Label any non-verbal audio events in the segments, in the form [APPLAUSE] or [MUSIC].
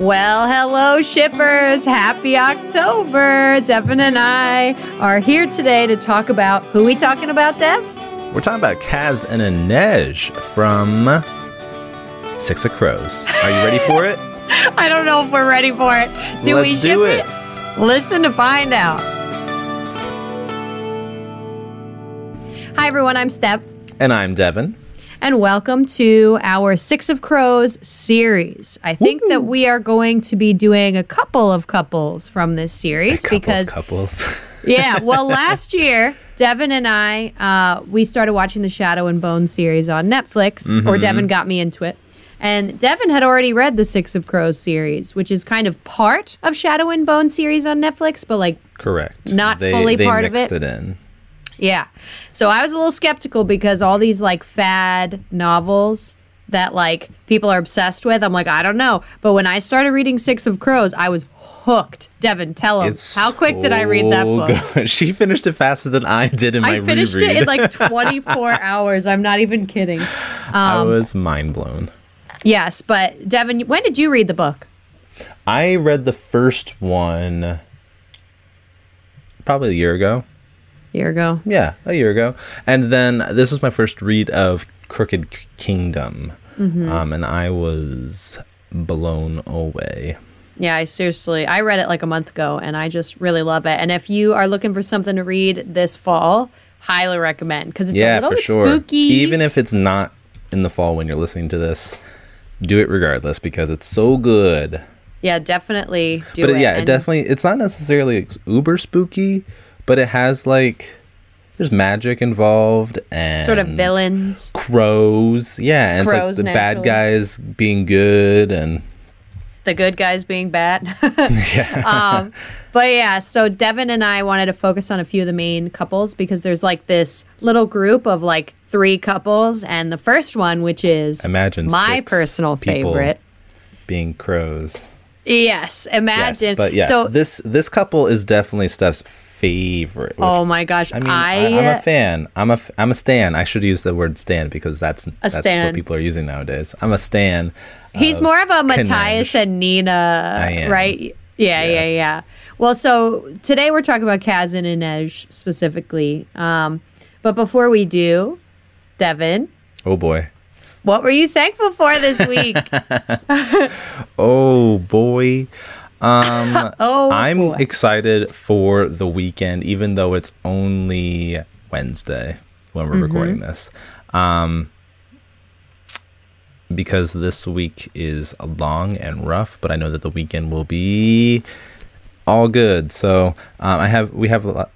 Well, hello, shippers. Happy October. Devin and I are here today to talk about who we talking about, Dev? We're talking about Kaz and Inej from Six of Crows. Are you ready for it? [LAUGHS] I don't know if we're ready for it. Do we Let's ship do it? it. Listen to find out. Hi, everyone. I'm Steph. And I'm Devin. And welcome to our Six of Crows series. I think that we are going to be doing a couple of couples from this series Couple of because, couples. [LAUGHS] yeah, well, last year, Devin and I, uh, we started watching the Shadow and Bone series on Netflix, or Devin got me into it. And Devin had already read the Six of Crows series, which is kind of part of Shadow and Bone series on Netflix, but like Correct. Not they, fully they part of it. it. Yeah. So I was a little skeptical because all these like fad novels that like people are obsessed with, I'm like, I don't know. But when I started reading Six of Crows, I was hooked. Devin, tell them. It's How quick did I read that book? good. [LAUGHS] She finished it faster than I did in my reading. I finished reread. it in like [LAUGHS] 24 hours. I'm not even kidding. I um, was mind blown. Yes, but Devin, when did you read the book? I read the first one probably a year ago. Year ago. Yeah, a year ago. And then this was my first read of Crooked Kingdom. Mm-hmm. Um, and I was blown away. Yeah, I seriously, I read it like a month ago and I just really love it. And if you are looking for something to read this fall, highly recommend because it's a little for bit sure. spooky. Even if it's not in the fall when you're listening to this, do it regardless because it's so good. Yeah, definitely do but it. yeah, it definitely it's not necessarily uber spooky, but it has like there's magic involved and Sort of villains. crows. Yeah, and Crows, it's like the bad guys being good and the good guys being bad. [LAUGHS] yeah. um, but yeah, so Devin and I wanted to focus on a few of the main couples because there's like this little group of like three couples, and the first one, which is Imagine my personal favorite. being crows. Yes, imagine. Yes, but yes, so this this couple is definitely Steph's favorite. oh my gosh, I mean, I, am a fan. I'm a I'm a stan. I should use the word stan because that's that's stan. what people are using nowadays. I'm a stan. He's more of a. Matthias and Nina, right? Yeah, yeah, yeah. Well, so today we're talking about Kaz and Inej specifically. Um, but before we do, Devin, Oh boy. What were you thankful for this week? [LAUGHS] Oh boy. Um, [LAUGHS] oh, I'm boy. excited for the weekend, even though it's only Wednesday when we're recording Mm-hmm. this. Um, because this week is long and rough, but I know that the weekend will be all good. So um, I have we have a lot.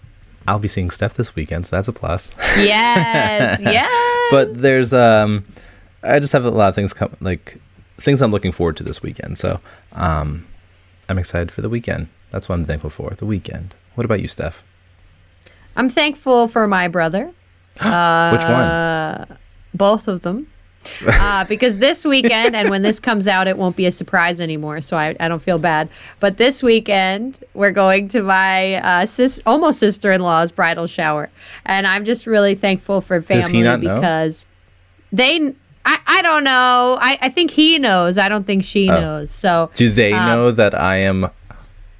I'll be seeing Steph this weekend, so that's a plus. yes, [LAUGHS] yes. but there's um, I just have a lot of things come like things I'm looking forward to this weekend. So um, I'm excited for the weekend. That's what I'm thankful for. The weekend. What about you, Steph? I'm thankful for my brother, [GASPS] Which one? both of them. [LAUGHS] uh, because this weekend, and when this comes out, it won't be a surprise anymore, so I, I don't feel bad. But this weekend, we're going to my uh, sis, almost sister in law's bridal shower. And I'm just really thankful for family not know? because they, I, I don't know. I, I think he knows. I don't think she Oh. knows. So Do they Um, know that I am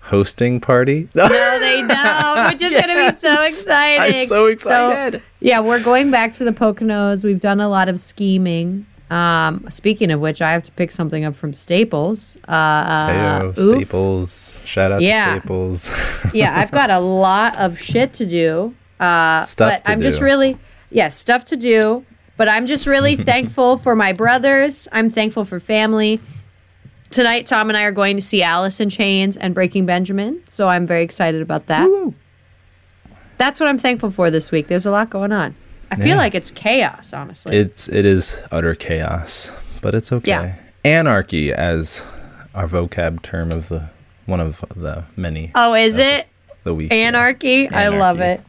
hosting party? [LAUGHS] no, they don't, which is going to be so exciting. I'm so excited. yeah, we're going back to the Poconos. We've done a lot of scheming. Um, speaking of which, I have to pick something up from Staples. Uh, Heyo, oof. Staples. Shout out Yeah. to Staples. [LAUGHS] yeah, I've got a lot of shit to do. Uh, Stuff but I'm just really, yeah, stuff to do. But I'm just really [LAUGHS] thankful for my brothers. I'm thankful for family. Tonight, Tom and I are going to see Alice in Chains and Breaking Benjamin. So I'm very excited about that. That's what I'm thankful for this week. There's a lot going on. I feel Yeah. like it's chaos, honestly. It's it is utter chaos, but it's okay. Yeah. Anarchy as our vocab term of the one of the many oh, is it? the week. yeah. Anarchy. I love it.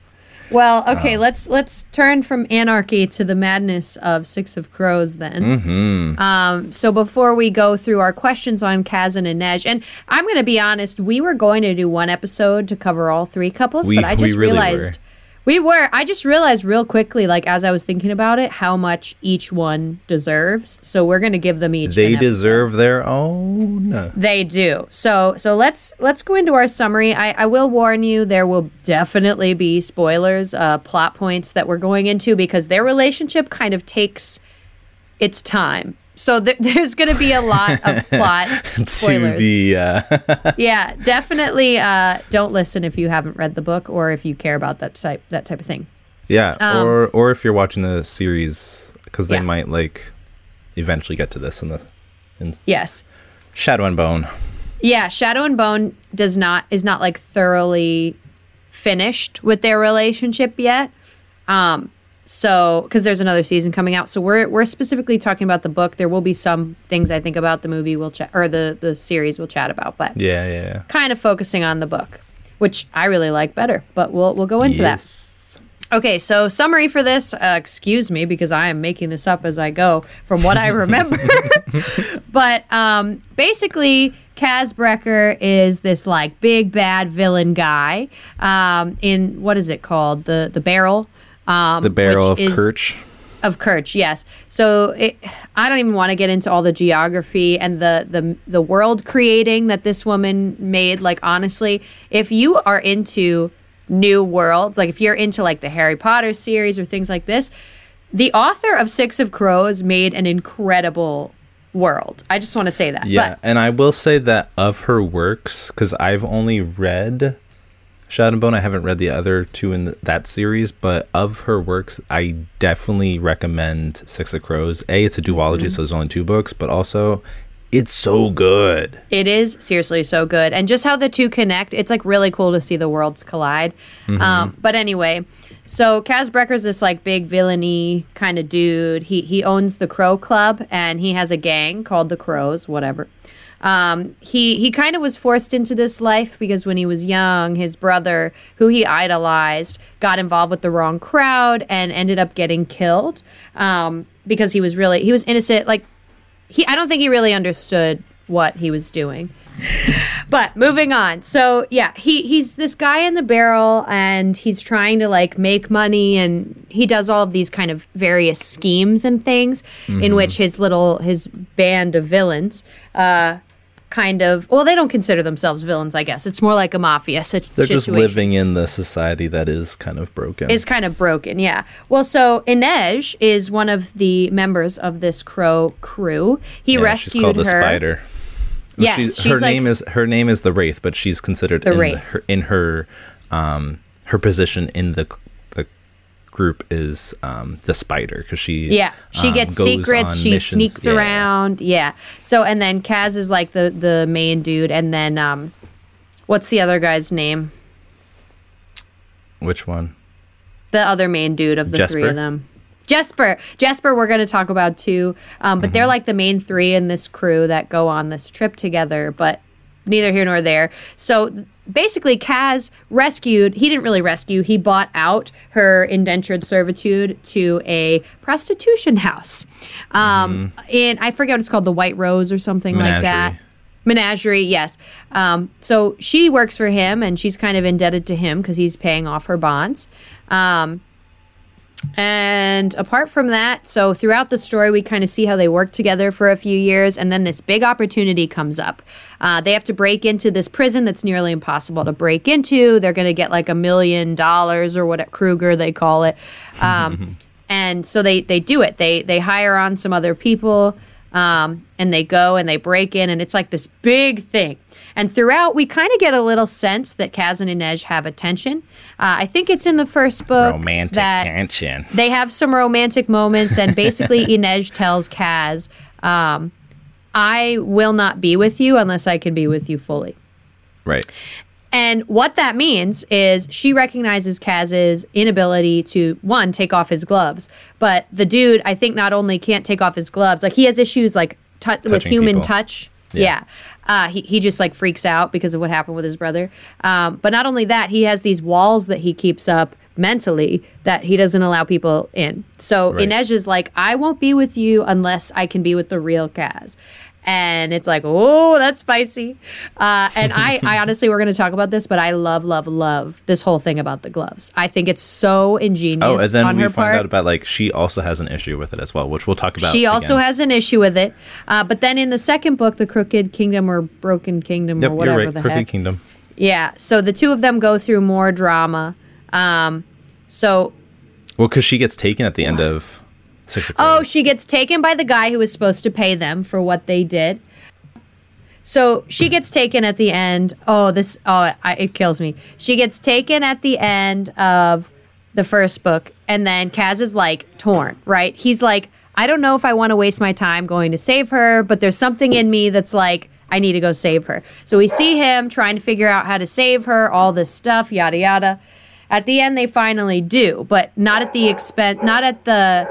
Well, okay, let's let's turn from anarchy to the madness of Six of Crows then. Mm-hmm. Um, so before we go through our questions on Kaz and Inej, and I'm going to be honest, we were going to do one episode to cover all three couples, We- but I just really realized We were. I just realized real quickly, like as I was thinking about it, how much each one deserves. So we're gonna give them each. They deserve their own. They do. So so let's let's go into our summary. I, I will warn you, there will definitely be spoilers, uh, plot points that we're going into because their relationship kind of takes its time. So th- [LAUGHS] there's going to be a lot of plot [LAUGHS] spoilers. be uh, [LAUGHS] yeah, definitely. Uh, don't listen if you haven't read the book or if you care about that type that type of thing. yeah Um, or or if you're watching the series because they Yeah. might like eventually get to this in the in Yes. shadow and bone Yeah, Shadow and Bone does not is not like thoroughly finished with their relationship yet. Um so because there's another season coming out. So we're we're specifically talking about the book. There will be some things I think about the movie we'll chat or the the series we'll chat about, but yeah yeah, yeah. kind of focusing on the book, which I really like better. But we'll we'll go into that. Okay, so summary for this. Uh, excuse me because I am making this up as I go from what I remember. [LAUGHS] but um, basically, Kaz Brekker is this like big bad villain guy um, in what is it called? The the barrel. Um, the barrel of is- Kirch of Kirch, yes. So it, I don't even want to get into all the geography and the, the the world creating that this woman made. Like honestly, if you are into new worlds, like if you're into like the Harry Potter series or things like this, the author of Six of Crows made an incredible world. I just want to say that. Yeah, But and I will say that of her works, because I've only read Shadow and Bone, I haven't read the other two in th- that series, but of her works, I definitely recommend Six of Crows. A, it's a duology, Mm-hmm. so there's only two books, but also it's so good. It is seriously so good. And just how the two connect, it's like really cool to see the worlds collide. Um, but anyway, so Kaz Brekker's this like big villainy kind of dude. He he owns the Crow Club and he has a gang called the Crows, whatever. Um, he he kind of was forced into this life because when he was young, his brother, who he idolized, got involved with the wrong crowd and ended up getting killed um, because he was really he was innocent. Like he I don't think he really understood what he was doing. [LAUGHS] But moving on. So yeah, he he's this guy in the barrel and he's trying to like make money and he does all of these kind of various schemes and things in which his little his band of villains uh kind of well they don't consider themselves villains I guess. It's more like a mafia sit- They're situation just living in the society that is kind of broken. is kind of broken, yeah. Well, so Inej is one of the members of this crow crew. He Yeah, rescued she's called her. Spider. Yes, she's, she's her like- name is her name is the Wraith, but she's considered The in Wraith. her in her um her position in the group is um the Spider because she Yeah, she um, gets secrets. She missions. sneaks Yeah. around. Yeah. So and then Kaz is like the the main dude, and then um, what's the other guy's name? Which one? The other main dude of the three of them. Jesper. Jesper, we're going to talk about too. Um, but Mm-hmm. they're like the main three in this crew that go on this trip together, but neither here nor there. So basically, Kaz rescued, he didn't really rescue, he bought out her indentured servitude to a prostitution house. Um, In, I forget what it's called, the White Rose or something like that. Mm-hmm. Menagerie. Menagerie, yes. Um, so she works for him, and she's kind of indebted to him because he's paying off her bonds. Um, and apart from that, so throughout the story, we kind of see how they work together for a few years, and then this big opportunity comes up. Uh, they have to break into this prison that's nearly impossible to break into. They're going to get like a million dollars or what kruge they call it, um, [LAUGHS] and so they they do it. They they hire on some other people, um, and they go and they break in, and it's like this big thing. And throughout, we kind of get a little sense that Kaz and Inej have a tension. Uh, I think it's in the first book Romantic that tension. they have some romantic moments, and basically [LAUGHS] Inej tells Kaz, um, "I will not be with you unless I can be with you fully." Right. And what that means is she recognizes Kaz's inability to one take off his gloves, but the dude I think not only can't take off his gloves, like he has issues like tou- with human people. touch. Yeah. Uh, he, he just like freaks out because of what happened with his brother. Um, but not only that, he has these walls that he keeps up mentally that he doesn't allow people in. So Right. Inej is like, I won't be with you unless I can be with the real Kaz. And it's like, oh, that's spicy. Uh, and I, [LAUGHS] I honestly, we're going to talk about this, but I love, love, love this whole thing about the gloves. I think it's so ingenious. Oh, and then we find part. out about like she also has an issue with it as well, which we'll talk about. She also again. has an issue with it. Uh, but then in the second book, The Crooked Kingdom or Broken Kingdom Yep, or whatever right. the Crooked heck. Kingdom. Yeah. So the two of them go through more drama. Um, so Well, because she gets taken at the end of six of Oh, she gets taken by the guy who was supposed to pay them for what they did. So she gets taken at the end. Oh, this oh, I, it kills me. She gets taken at the end of the first book, and then Kaz is like torn. Right? He's like, I don't know if I want to waste my time going to save her, but there's something in me that's like, I need to go save her. So we see him trying to figure out how to save her. All this stuff, yada yada. At the end, they finally do, but not at the expense, not at the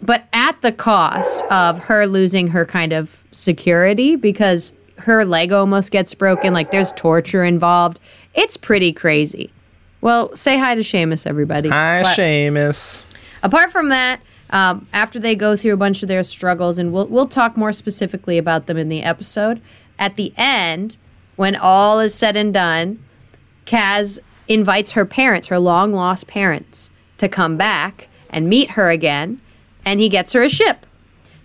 but at the cost of her losing her kind of security because her leg almost gets broken. Like there's torture involved. It's pretty crazy. Well, say hi to Seamus, everybody. Hi, But Seamus. Apart from that, um, after they go through a bunch of their struggles, and we'll we'll talk more specifically about them in the episode. At the end, when all is said and done, Kaz invites her parents, her long lost parents, to come back and meet her again, and he gets her a ship.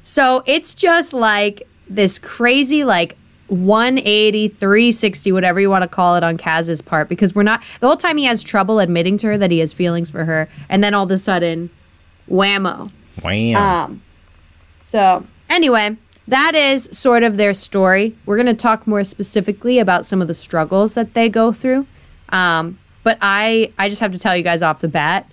So it's just like this crazy, like 180, 360, whatever you want to call it on Kaz's part, because we're not, the whole time he has trouble admitting to her that he has feelings for her, and then all of a sudden, whammo. Wham. Um, so, anyway, that is sort of their story. We're going to talk more specifically about some of the struggles that they go through. Um, but I, I just have to tell you guys off the bat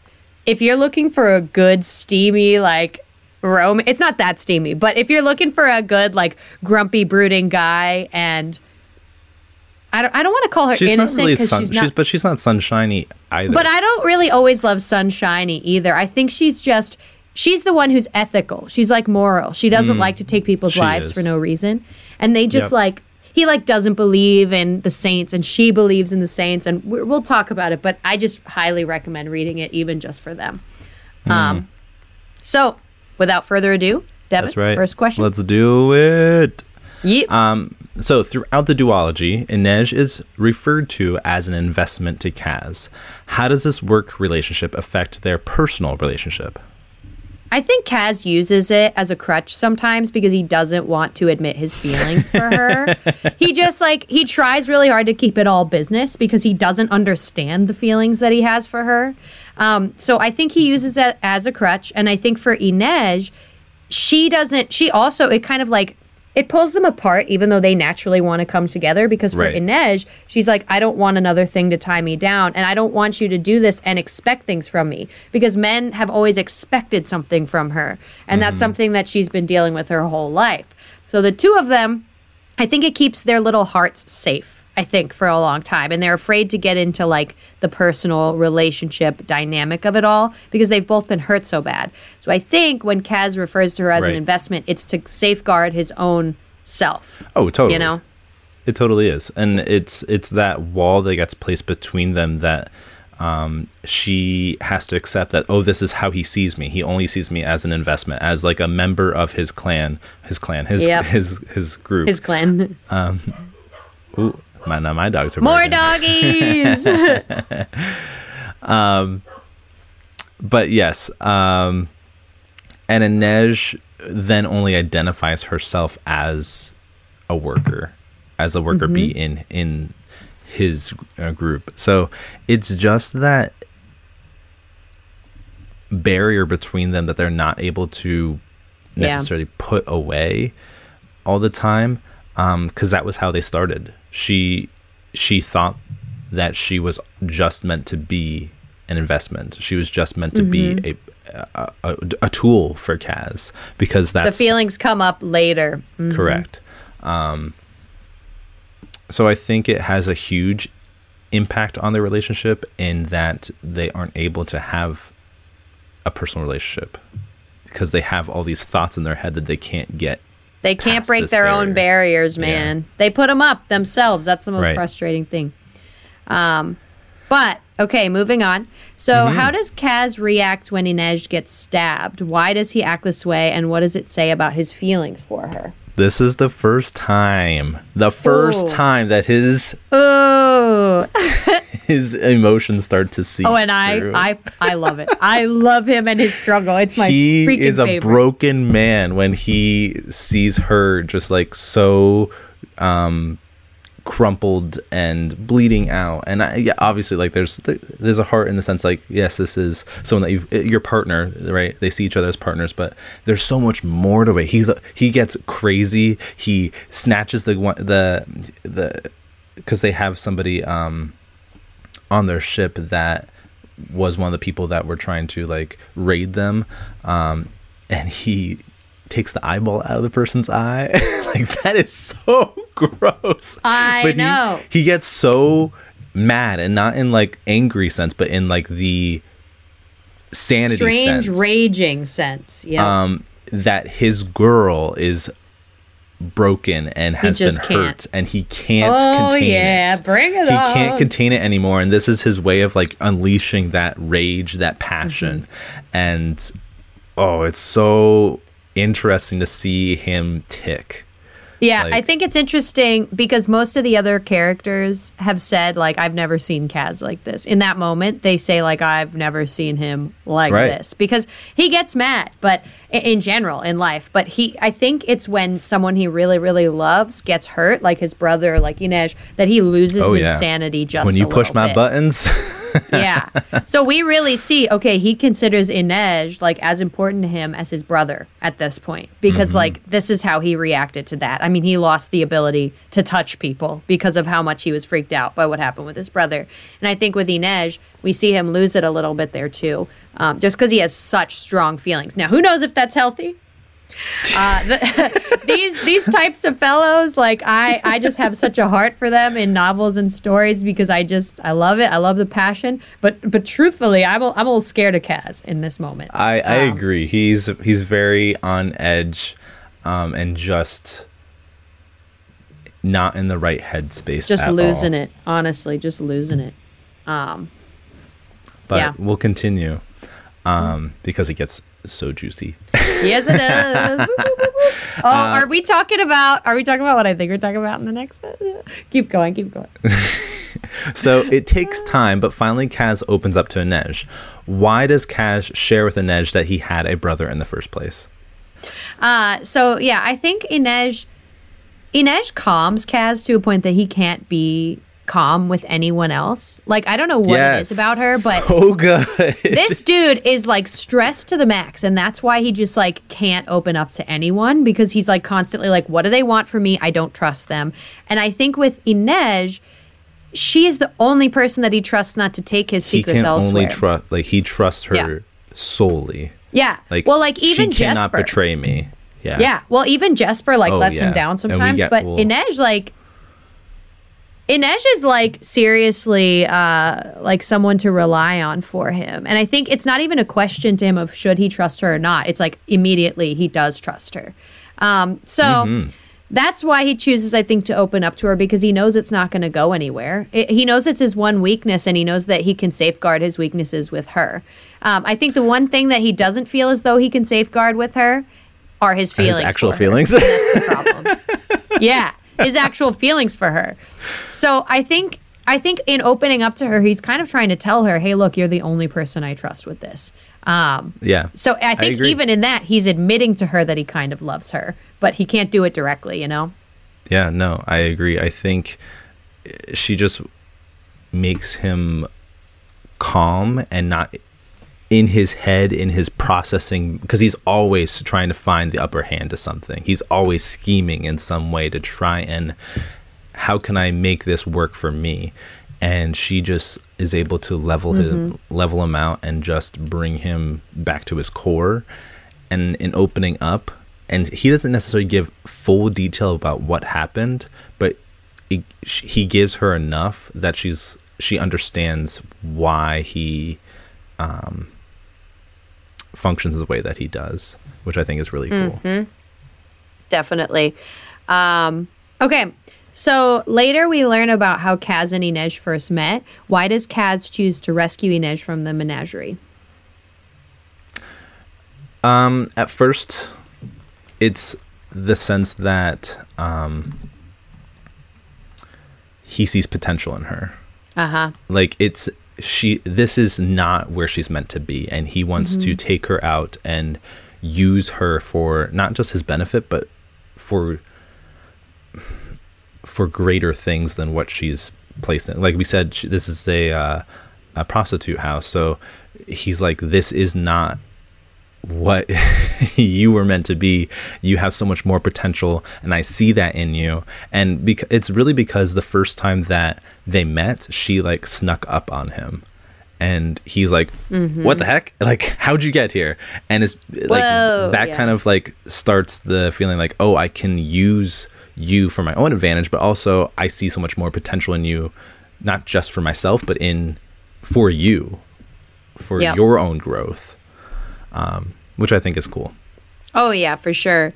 if you're looking for a good, steamy, like, Rome, it's not that steamy, but if you're looking for a good, like, grumpy, brooding guy, and I don't, I don't want to call her she's not innocent really sun. she's She's, not. but she's not sunshiny either. But I don't really always love Sunshiny either. I think she's just she's the one who's ethical. She's like moral. She doesn't mm, like to take people's lives is. for no reason. And they just Yep. like he like doesn't believe in the saints and she believes in the saints and we we'll talk about it, but I just highly recommend reading it even just for them. Um so, without further ado, Devin, right. first question. Let's do it. Yep. Um, so throughout the duology, Inej is referred to as an investment to Kaz. How does this work relationship affect their personal relationship? I think Kaz uses it as a crutch sometimes because he doesn't want to admit his feelings for her. [LAUGHS] he just like he tries really hard to keep it all business because he doesn't understand the feelings that he has for her. Um, so I think he uses it as a crutch, and I think for Inej, she doesn't. She also it kind of like it pulls them apart, even though they naturally want to come together. Because for Right. Inej, she's like, I don't want another thing to tie me down, and I don't want you to do this and expect things from me. Because men have always expected something from her, and that's mm-hmm. something that she's been dealing with her whole life. So the two of them, I think it keeps their little hearts safe. I think for a long time, and they're afraid to get into like the personal relationship dynamic of it all because they've both been hurt so bad. So I think when Kaz refers to her as an investment, it's to safeguard his own self. Oh, totally. You know, It totally is, and it's it's that wall that gets placed between them that um, she has to accept that. Oh, this is how he sees me. He only sees me as an investment, as like a member of his clan, his clan, his Yep. his his group. his clan. Ooh, my now my dogs are More barking. doggies. [LAUGHS] but yes, um, and Inej then only identifies herself as a worker, as a worker bee in in his uh, group. So it's just that barrier between them that they're not able to Yeah. necessarily put away all the time because that was how they started she she thought that she was just meant to be an investment she was just meant to be a, a, a a tool for Kaz because that's the feelings come up later. Mm. correct um so i think it has a huge impact on their relationship in that they aren't able to have a personal relationship because they have all these thoughts in their head that they can't get They can't break their own barriers, man. They put them up themselves. That's the most Right. frustrating thing. Um, but okay, moving on. So, Mm-hmm. how does Kaz react when Inej gets stabbed? Why does he act this way, and what does it say about his feelings for her? This is the first time, the first Ooh. time that his Oh, [LAUGHS] his emotions start to see. oh, and I. I, I love it. I love him and his struggle. It's my he freaking is a favorite. broken man when he sees her just like so um crumpled and bleeding out. And I, yeah obviously like there's there's a heart in the sense like yes this is someone that you've your partner right? They see each other as partners but there's so much more to it. He's he gets crazy. He snatches the one the the because they have somebody um on their ship that was one of the people that were trying to like raid them um and he takes the eyeball out of the person's eye. [LAUGHS] Like that is so gross I But he- know. he, gets so mad and not in like angry sense but in like the sanity strange, sense raging sense. Yeah. um that his girl is broken and has been hurt can't. and he can't oh contain yeah, it bring it he can't contain it anymore and this is his way of like unleashing that rage that passion Mm-hmm. and oh it's so interesting to see him tick Yeah, I think it's interesting because most of the other characters have said like I've never seen Kaz like this. In that moment, they say like I've never seen him like Right. this because he gets mad, but in general in life, but he I think it's when someone he really really loves gets hurt, like his brother, like Inej, that he loses Oh, his sanity just when you push my bit. buttons [LAUGHS] yeah. So we really see, okay, he considers Inej like as important to him as his brother at this point because mm-hmm. like this is how he reacted to that. I mean, he lost the ability to touch people because of how much he was freaked out by what happened with his brother. And I think with Inej, we see him lose it a little bit there too, um, just because he has such strong feelings. Now, who knows if that's healthy? Uh, the, [LAUGHS] these these types of fellows, like I, I just have such a heart for them in novels and stories because I just I love it. I love the passion. But but truthfully, I'm a, I'm a little scared of Kaz in this moment. I, I Um, agree. He's he's very on edge, um, and just not in the right headspace. just at losing all. it, honestly, just losing it. Um, But yeah. we'll continue, um, because it gets so juicy. yes, it [LAUGHS] does. Oh, Uh, are we talking about? Are we talking about what I think we're talking about in the next? [LAUGHS] keep going, keep going. [LAUGHS] so it takes time, but finally Kaz opens up to Inej. Why does Kaz share with Inej that he had a brother in the first place? Uh, so yeah, I think Inej Inej calms Kaz to a point that he can't be calm with anyone else. Like I don't know what it is about her, but so good. this dude is like stressed to the max and that's why he just like can't open up to anyone because he's like constantly like what do they want from me i don't trust them and i think with inej she is the only person that he trusts not to take his secrets he can elsewhere only trust, like he trusts her Yeah. solely. yeah Like well like even she cannot betray me. Yeah. yeah well even jesper like Oh, lets yeah. him down sometimes get- but well- inej like Inej is like seriously uh, like someone to rely on for him. And I think it's not even a question to him of should he trust her or not. It's like immediately he does trust her. Um, so Mm-hmm. that's why he chooses, I think, to open up to her because he knows it's not going to go anywhere. It, he knows it's his one weakness and he knows that he can safeguard his weaknesses with her. Um, I think the one thing that he doesn't feel as though he can safeguard with her are his His feelings. actual for her. feelings. That's the problem. [LAUGHS] yeah, his actual feelings for her. So I think I think in opening up to her, he's kind of trying to tell her, "Hey, look, you're the only person I trust with this." Um, yeah. so I think agree. even in that, he's admitting to her that he kind of loves her, but he can't do it directly. You know? Yeah, no, I agree. I think she just makes him calm and not in his head, in his processing, because he's always trying to find the upper hand to something. He's always scheming in some way to try and how can I make this work for me? And she just is able to level him, level him out, and just bring him back to his core. And in opening up, and he doesn't necessarily give full detail about what happened, but it, he gives her enough that she's she understands why he um, functions the way that he does, which I think is really cool. Definitely. Um, okay. So later we learn about how Kaz and Inej first met. Why does Kaz choose to rescue Inej from the menagerie? Um, at first, it's the sense that um, he sees potential in her. Uh huh. Like it's she. This is not where she's meant to be, and he wants to take her out and use her for not just his benefit, but for for greater things than what she's placed in. Like we said, she, this is a uh, a prostitute house, so he's like, this is not what [LAUGHS] you were meant to be. You have so much more potential, and I see that in you. And bec- it's really because the first time that they met, she like snuck up on him. And he's like, mm-hmm. "What the heck? [LAUGHS] Like, how'd you get here?" And it's like Whoa, that yeah. kind of like starts the feeling like, "Oh, I can use you for my own advantage, but also I see so much more potential in you, not just for myself, but in for you, for Yep. your own growth." Um, which I think is cool. Oh yeah, for sure.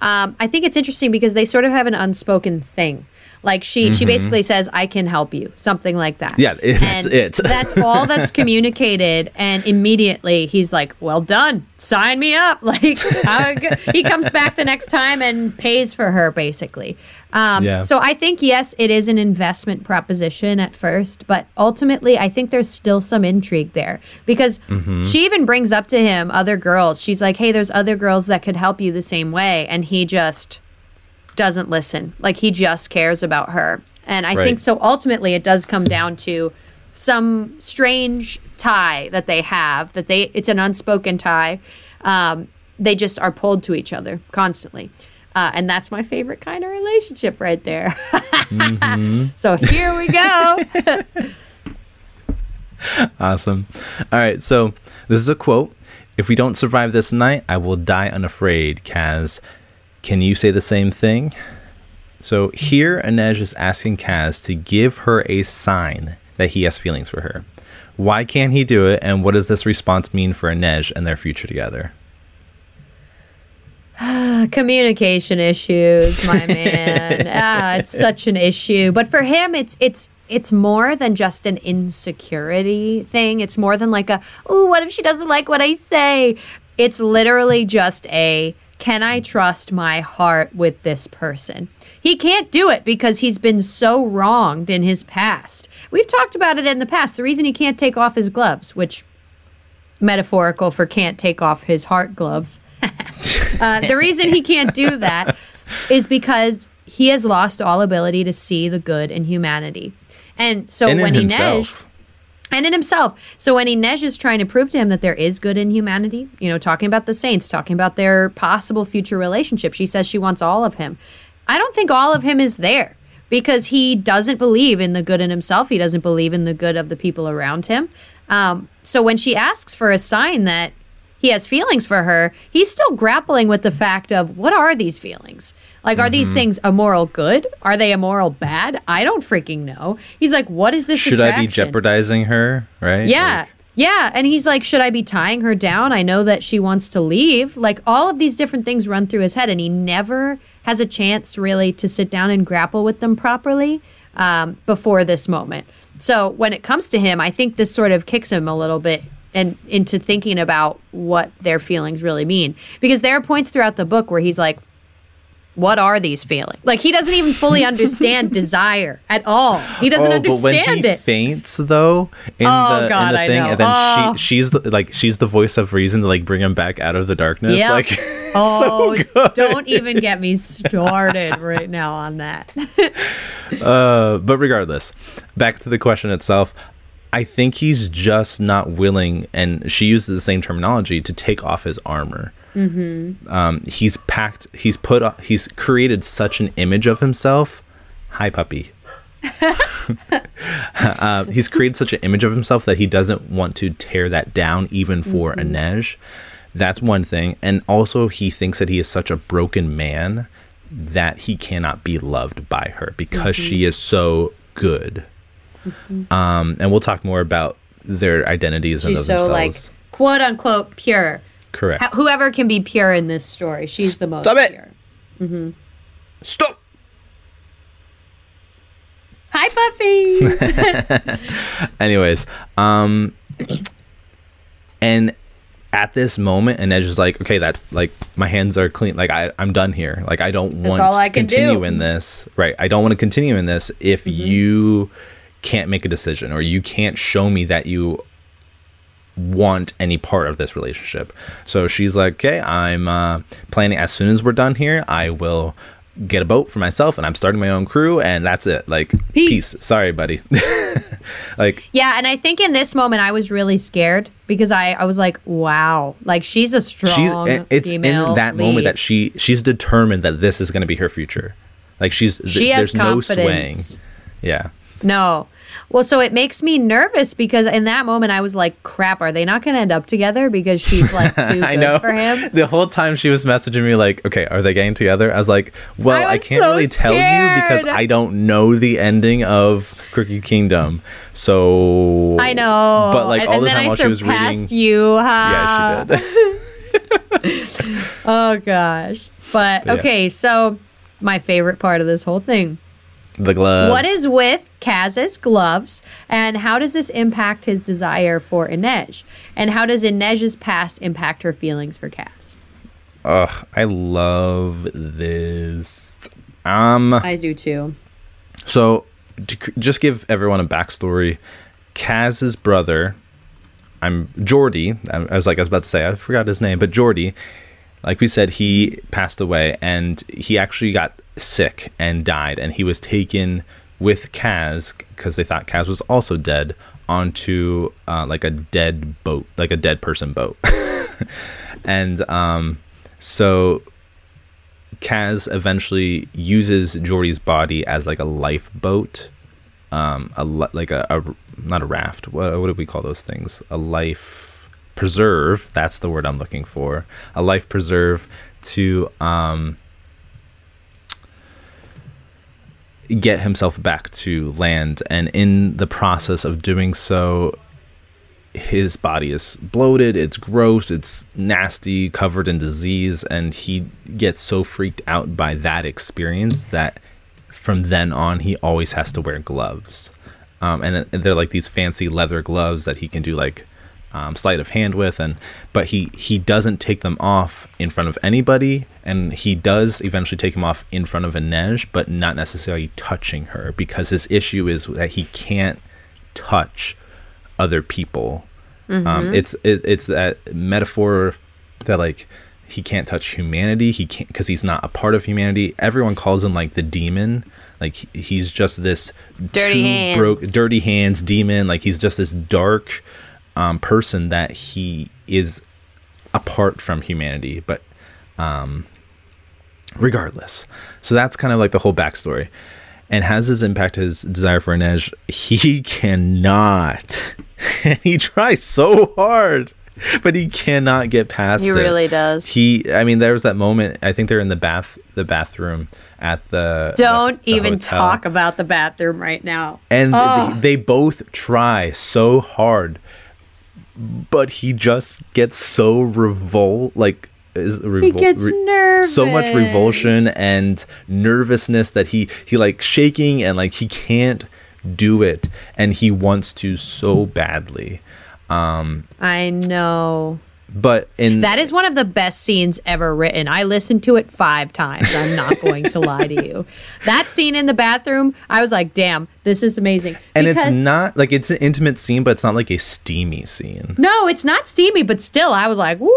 Um, I think it's interesting because they sort of have an unspoken thing. Like she, she basically says, "I can help you," something like that. Mm-hmm. Yeah, it- that's it. [LAUGHS] that's all that's communicated, and immediately he's like, "Well done, sign me up." [LAUGHS] Like he comes back the next time and pays for her, basically. Um, Yeah. So I think yes, it is an investment proposition at first, but ultimately, I think there's still some intrigue there because Mm-hmm. she even brings up to him other girls. She's like, "Hey, there's other girls that could help you the same way," and he just doesn't listen. Like he just cares about her. And I Right. think so ultimately it does come down to some strange tie that they have that they it's an unspoken tie. Um, they just are pulled to each other constantly. Uh, and that's my favorite kind of relationship right there. [LAUGHS] so here we go. [LAUGHS] Awesome. All right, so this is a quote. If we don't survive this night, I will die unafraid. Kaz, can you say the same thing? So here, Inej is asking Kaz to give her a sign that he has feelings for her. Why can't he do it, and what does this response mean for Inej and their future together? [SIGHS] communication issues my [LAUGHS] man ah, it's such an issue but for him it's it's it's more than just an insecurity thing it's more than like a oh what if she doesn't like what i say it's literally just a can i trust my heart with this person he can't do it because he's been so wronged in his past we've talked about it in the past the reason he can't take off his gloves which metaphorical for can't take off his heart gloves [LAUGHS] uh, the reason he can't do that is because he has lost all ability to see the good in humanity. And so and when Inej himself. And in himself. So when Inej is trying to prove to him that there is good in humanity, you know, talking about the saints, talking about their possible future relationship, she says she wants all of him. I don't think all of him is there because he doesn't believe in the good in himself. He doesn't believe in the good of the people around him. Um, so when she asks for a sign that he has feelings for her, he's still grappling with the fact of what are these feelings? Like, are Mm-hmm. these things a moral good? Are they a moral bad? I don't freaking know. He's like, what is this? Should I be jeopardizing her? Right? Yeah. Like, Yeah. And he's like, should I be tying her down? I know that she wants to leave. Like all of these different things run through his head, and he never has a chance really to sit down and grapple with them properly um, before this moment. So when it comes to him, I think this sort of kicks him a little bit and into thinking about what their feelings really mean. Because there are points throughout the book where he's like, what are these feelings? Like he doesn't even fully [LAUGHS] understand desire at all. He doesn't oh, but when understand he it. faints though in Oh, the, God, in the I thing, know. and then Oh. she she's the, like she's the voice of reason to like bring him back out of the darkness. Yep. Like [LAUGHS] Oh, good. don't even get me started right now on that. [LAUGHS] Uh, but regardless, back to the question itself. I think he's just not willing, and she uses the same terminology to take off his armor. Mm-hmm. Um, he's packed. He's put. up- He's created such an image of himself. Hi, puppy. [LAUGHS] uh, he's created such an image of himself that he doesn't want to tear that down, even for Inej. That's one thing, and also he thinks that he is such a broken man that he cannot be loved by her because she is so good. Um, and we'll talk more about their identities and She's of so themselves. like quote unquote pure. Correct. Ho- whoever can be pure in this story, she's the most Stop it! pure. Stop. Hi, puppies. [LAUGHS] [LAUGHS] Anyways, um, and at this moment, and Inej is like, okay, that like my hands are clean. Like I, I'm done here. Like I don't want all I to continue do. in this. Right. I don't want to continue in this if Mm-hmm. you can't make a decision or you can't show me that you want any part of this relationship. So she's like, okay, I'm uh, planning as soon as we're done here, I will get a boat for myself and I'm starting my own crew and that's it. Like Peace. peace. Sorry, buddy. [LAUGHS] like Yeah, and I think in this moment I was really scared because I, I was like, wow, like she's a strong she's it's in that moment that she she's determined that this is going to be her future. Like she's th- she has there's no swaying. confidence. Yeah. No. Well, so it makes me nervous because in that moment I was like, crap, are they not going to end up together because she's like [LAUGHS] too I good know. for him? The whole time she was messaging me like, "Okay, are they getting together?" I was like, "Well, I I, can't so really tell you because. I don't know the ending of Crooked Kingdom." So I know. But like and, all and the then time I while she was surpassed reading, you. yeah, she did. [LAUGHS] Oh gosh. But, But yeah. okay, so my favorite part of this whole thing. The gloves. What is with Kaz's gloves, and how does this impact his desire for Inej? And how does Inej's past impact her feelings for Kaz? Ugh, I love this. Um. I do too. So, to c- just give everyone a backstory, Kaz's brother, I'm Jordie. I I was like, I was about to say, I forgot his name, but Jordie, like we said, he passed away and he actually got sick and died. And he was taken with Kaz because they thought Kaz was also dead onto uh, like a dead boat, like a dead person boat. [LAUGHS] and um, so Kaz eventually uses Jordie's body as like a lifeboat, um, a like a, a not a raft. What, what do we call those things? A life preserve. That's the word I'm looking for. A life preserve to um, get himself back to land, and in the process of doing so, his body is bloated, it's gross, it's nasty, covered in disease, and he gets so freaked out by that experience that from then on he always has to wear gloves. Um, and they're like these fancy leather gloves that he can do like um, sleight of hand with, and but he he doesn't take them off in front of anybody, and he does eventually take them off in front of Inej, but not necessarily touching her because his issue is that he can't touch other people. Um, it's it, it's that metaphor that like he can't touch humanity. He can't because he's not a part of humanity. Everyone calls him like the demon. Like he- he's just this Dirty hands. broke, dirty hands demon. Like he's just this dark um, person that he is apart from humanity. But um, regardless, so that's kind of like the whole backstory. And has this impact his desire for Inej? He [LAUGHS] cannot. [LAUGHS] and he tries so hard, but he cannot get past He it. really does. He, I mean, there was that moment. I think they're in the bath, the bathroom at the. Don't the- the even hotel. talk about the bathroom right now. And Oh. they, they both try so hard, but he just gets so revol like is revol- He gets nervous. so much revulsion and nervousness that he he like shaking and like he can't do it and he wants to so badly. um I know. But in That is one of the best scenes ever written. I listened to it five times. I'm not going to lie to you. [LAUGHS] That scene in the bathroom, I was like, damn, this is amazing. and Because- it's not like it's an intimate scene, but it's not like a steamy scene. No, it's not steamy, but still, I was like, woo.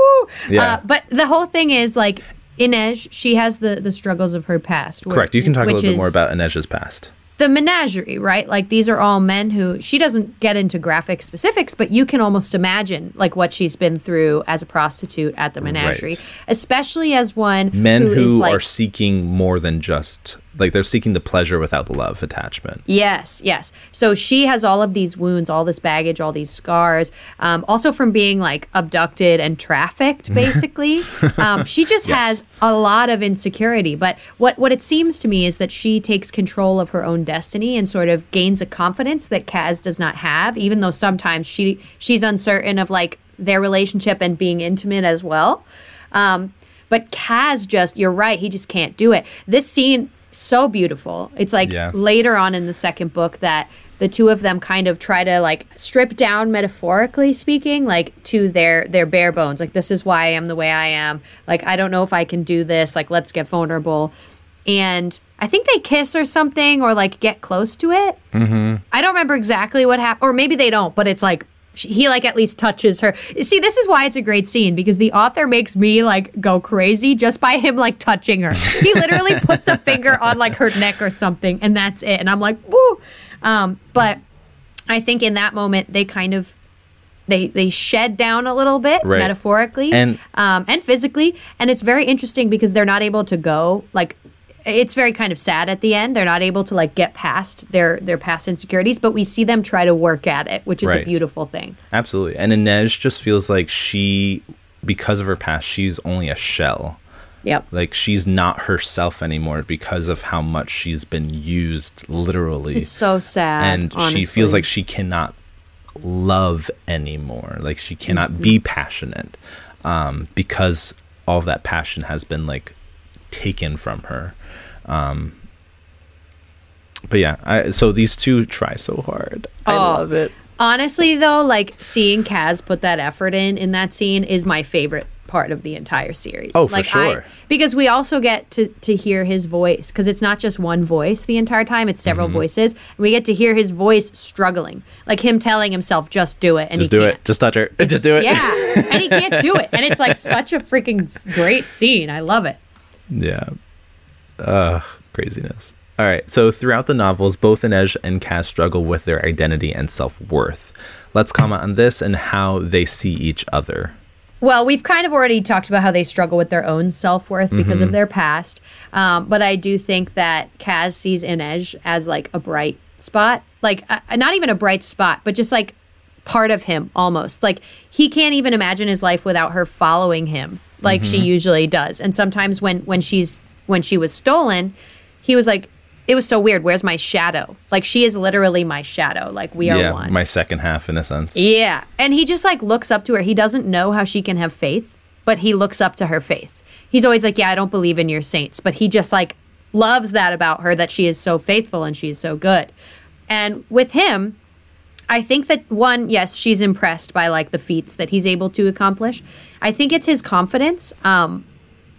Yeah. Uh, but the whole thing is like, Inej, she has the the struggles of her past. where- Correct. You can talk a little bit more about Inej's past. The menagerie, right? Like these are all men who she doesn't get into graphic specifics, but you can almost imagine like what she's been through as a prostitute at the menagerie, Right. especially as one Men who, like are seeking more than just like they're seeking the pleasure without the love attachment. Yes, yes. So she has all of these wounds, all this baggage, all these scars, um, also from being like abducted and trafficked, [LAUGHS] basically. um, she just Yes. has a lot of insecurity. But what, what it seems to me is that she takes control of her own destiny and sort of gains a confidence that Kaz does not have, even though sometimes she she's uncertain of like their relationship and being intimate as well. Um, but Kaz just, you're right, he just can't do it. This scene so beautiful. It's like Yeah. later on in the second book that the two of them kind of try to like strip down metaphorically speaking like to their their bare bones like this is why i am the way i am like i don't know if i can do this like let's get vulnerable and i think they kiss or something or like get close to it mm-hmm. i don't remember exactly what happened or maybe they don't but it's like sh- he like at least touches her see this is why it's a great scene because the author makes me like go crazy just by him like touching her he literally [LAUGHS] puts a finger on like her neck or something and that's it and i'm like woo um, but I think in that moment they kind of they they shed down a little bit Right. metaphorically And- um, and physically, and it's very interesting because they're not able to go like. It's very kind of sad at the end. They're not able to like get past their their past insecurities, but we see them try to work at it, which is a beautiful thing. Absolutely. And Inej just feels like she, because of her past, she's only a shell. Yep. Like she's not herself anymore because of how much she's been used literally. It's so sad. and honestly. she feels like she cannot love anymore. Like she cannot be passionate um, because all of that passion has been like taken from her. Um, but yeah, I, so these two try so hard. I Oh. love it. Honestly, though, like seeing Kaz put that effort in in that scene is my favorite part of the entire series. Oh, for like, sure. I, because we also get to to hear his voice because it's not just one voice the entire time; it's several Mm-hmm. voices. And we get to hear his voice struggling, like him telling himself, "Just do it," and Just do can't. it. Just touch her. Just do it. Yeah, and he can't do it, and it's like [LAUGHS] such a freaking great scene. I love it. Yeah. Ugh, craziness. All right. So throughout the novels, both Inej and Kaz struggle with their identity and self worth. Let's comment on this and how they see each other. Well, we've kind of already talked about how they struggle with their own self worth because Mm-hmm. of their past. Um, but I do think that Kaz sees Inej as like a bright spot, like uh, not even a bright spot, but just like part of him almost. Like he can't even imagine his life without her following him, like she Mm-hmm. usually does. And sometimes when when she's when she was stolen, he was like. It was so weird. Where's my shadow? Like she is literally my shadow. Like we are yeah, one. my second half in a sense. Yeah. And he just like looks up to her. He doesn't know how she can have faith, but he looks up to her faith. He's always like, Yeah, I don't believe in your saints. But he just like loves that about her that she is so faithful and she's so good. And with him, I think that one, yes, she's impressed by like the feats that he's able to accomplish. I think it's his confidence. Um,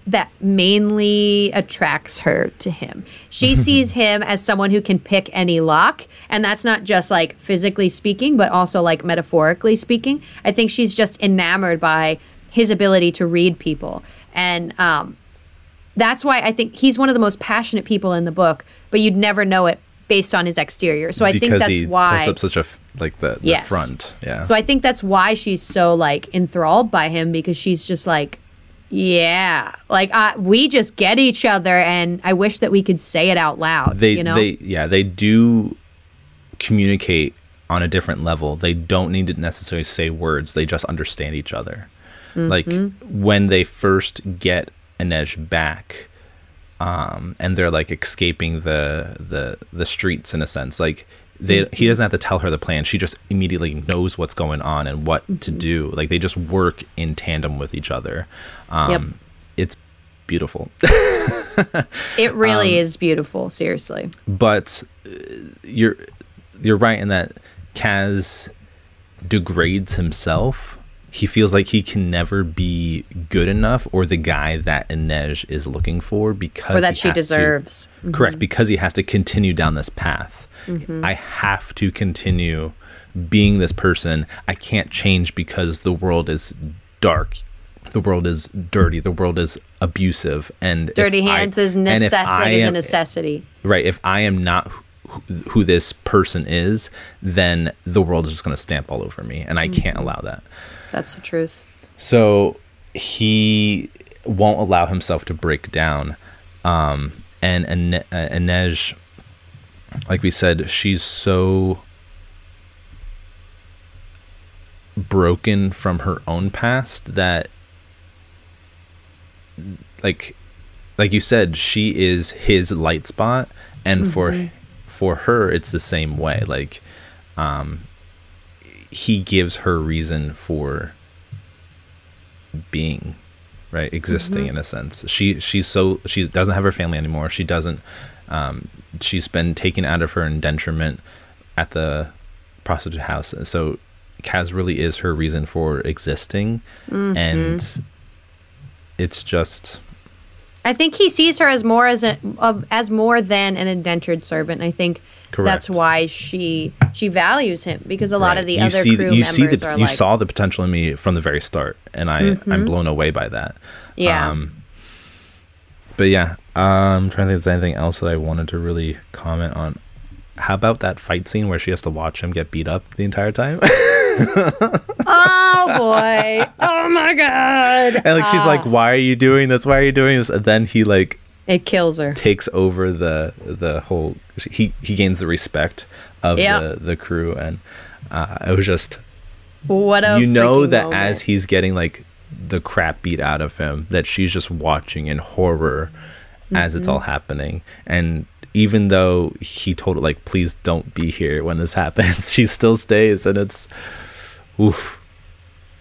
that mainly attracts her to him. She [LAUGHS] sees him as someone who can pick any lock, and that's not just like physically speaking, but also like metaphorically speaking. I think she's just enamored by his ability to read people, and um, that's why I think he's one of the most passionate people in the book. But you'd never know it based on his exterior. So I think that's he why. puts up such a f- like the, the Yes. front. Yeah. So I think that's why she's so like enthralled by him because she's just like, yeah, like uh, we just get each other, and I wish that we could say it out loud. they you know, they yeah they do communicate on a different level they don't need to necessarily say words they just understand each other like Mm-hmm. when they first get Inej back um and they're like escaping the the the streets in a sense like they he doesn't have to tell her the plan she just immediately knows what's going on and what to Mm-hmm. do like they just work in tandem with each other um Yep. it's beautiful [LAUGHS] it really um, is beautiful. Seriously, but uh, you're you're right in that Kaz degrades himself. He feels like he can never be good enough or the guy that Inej is looking for because or that she has to- deserves. Mm-hmm. correct because he has to continue down this path. I have to continue being this person. I can't change because the world is dark. The world is dirty. The world is abusive and Dirty I- hands is and if nece- I that is a necessity. right if i am not who, who this person is then the world is just going to stamp all over me and i Mm-hmm. can't allow that That's the truth. so he won't allow himself to break down um and Ine- uh, Inej like we said she's so broken from her own past that like like you said she is his light spot and for for her it's the same way like um he gives her reason for being right existing in a sense. She she's so she doesn't have her family anymore. She doesn't Um, she's been taken out of her indenturement at the prostitute house, so Kaz really is her reason for existing, Mm-hmm. and it's just I think he sees her as more as a of as more than an indentured servant. I think that's why she she values him because a lot right. of the you other see, crew you members see the, are you like, Mm-hmm. saw the potential in me from the very start, and I I'm blown away by that. yeah, Um, but yeah, um, I'm trying to think if there's anything else that I wanted to really comment on. How about that fight scene where she has to watch him get beat up the entire time? [LAUGHS] oh boy, [LAUGHS] oh my god, and like she's like, "Why are you doing this? Why are you doing this?" And then he like it kills her. takes over the the whole. He he gains the respect of Yeah. the the crew, and uh, it was just What a you know that moment. as he's getting like the crap beat out of him that she's just watching in horror as it's Mm-hmm. all happening and even though he told her like please don't be here when this [LAUGHS] happens she still stays and it's oof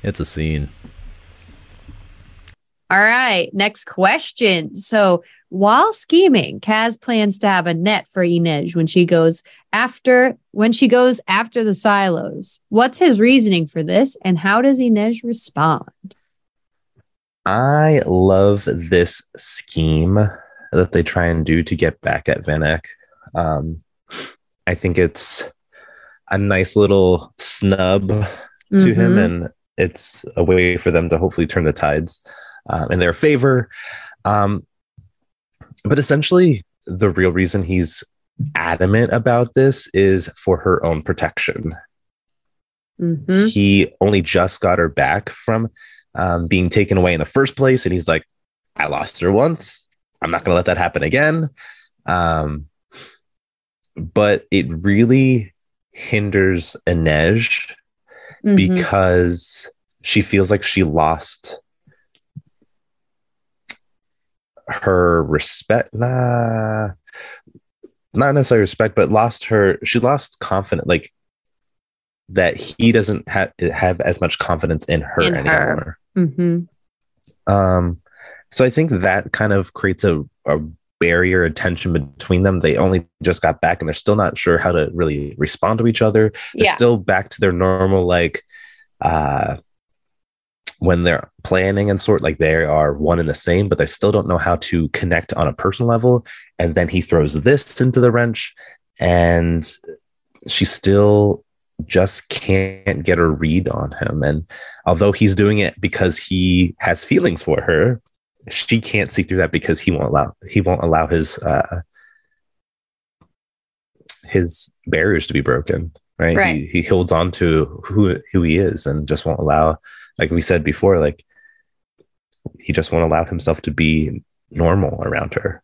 it's a scene All right, next question. So, while scheming, Kaz plans to have a net for Inej when she goes after when she goes after the silos. What's his reasoning for this, and how does Inej respond? I love this scheme that they try and do to get back at Van Eck. Um, I think it's a nice little snub to him, Mhm. and it's a way for them to hopefully turn the tides um, in their favor. Um, but essentially, the real reason he's adamant about this is for her own protection Mhm. he only just got her back from um, being taken away in the first place and he's like i lost her once i'm not going to let that happen again um, but it really hinders inej Mhm. because she feels like she lost her respect nah not necessarily respect but lost her she lost confidence like that he doesn't have have as much confidence in her In her. anymore Mhm. um so i think that kind of creates a, a barrier a tension between them they only just got back and they're still not sure how to really respond to each other they're Yeah. still back to their normal like uh when they're planning and sort like they are one and the same but they still don't know how to connect on a personal level. And then he throws this into the wrench and she still just can't get a read on him. And although he's doing it because he has feelings for her she can't see through that because he won't allow he won't allow his uh his barriers to be broken right, Right. He, he holds on to who who he is and just won't allow like we said before like he just won't allow himself to be normal around her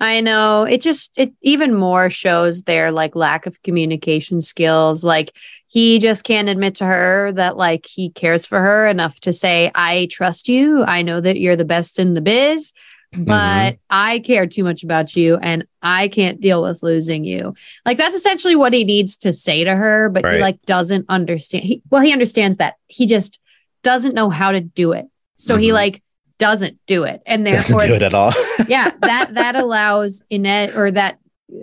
I know. It just it even more shows their like lack of communication skills. Like he just can't admit to her that like he cares for her enough to say, "I trust you. I know that you're the best in the biz." Mm-hmm. But I care too much about you and I can't deal with losing you. Like that's essentially what he needs to say to her, but he like doesn't understand. He, well, he understands that. He just doesn't know how to do it. So he Mhm. like doesn't do it. And therefore doesn't do it at all [LAUGHS] yeah, that that [LAUGHS] allows Inej or that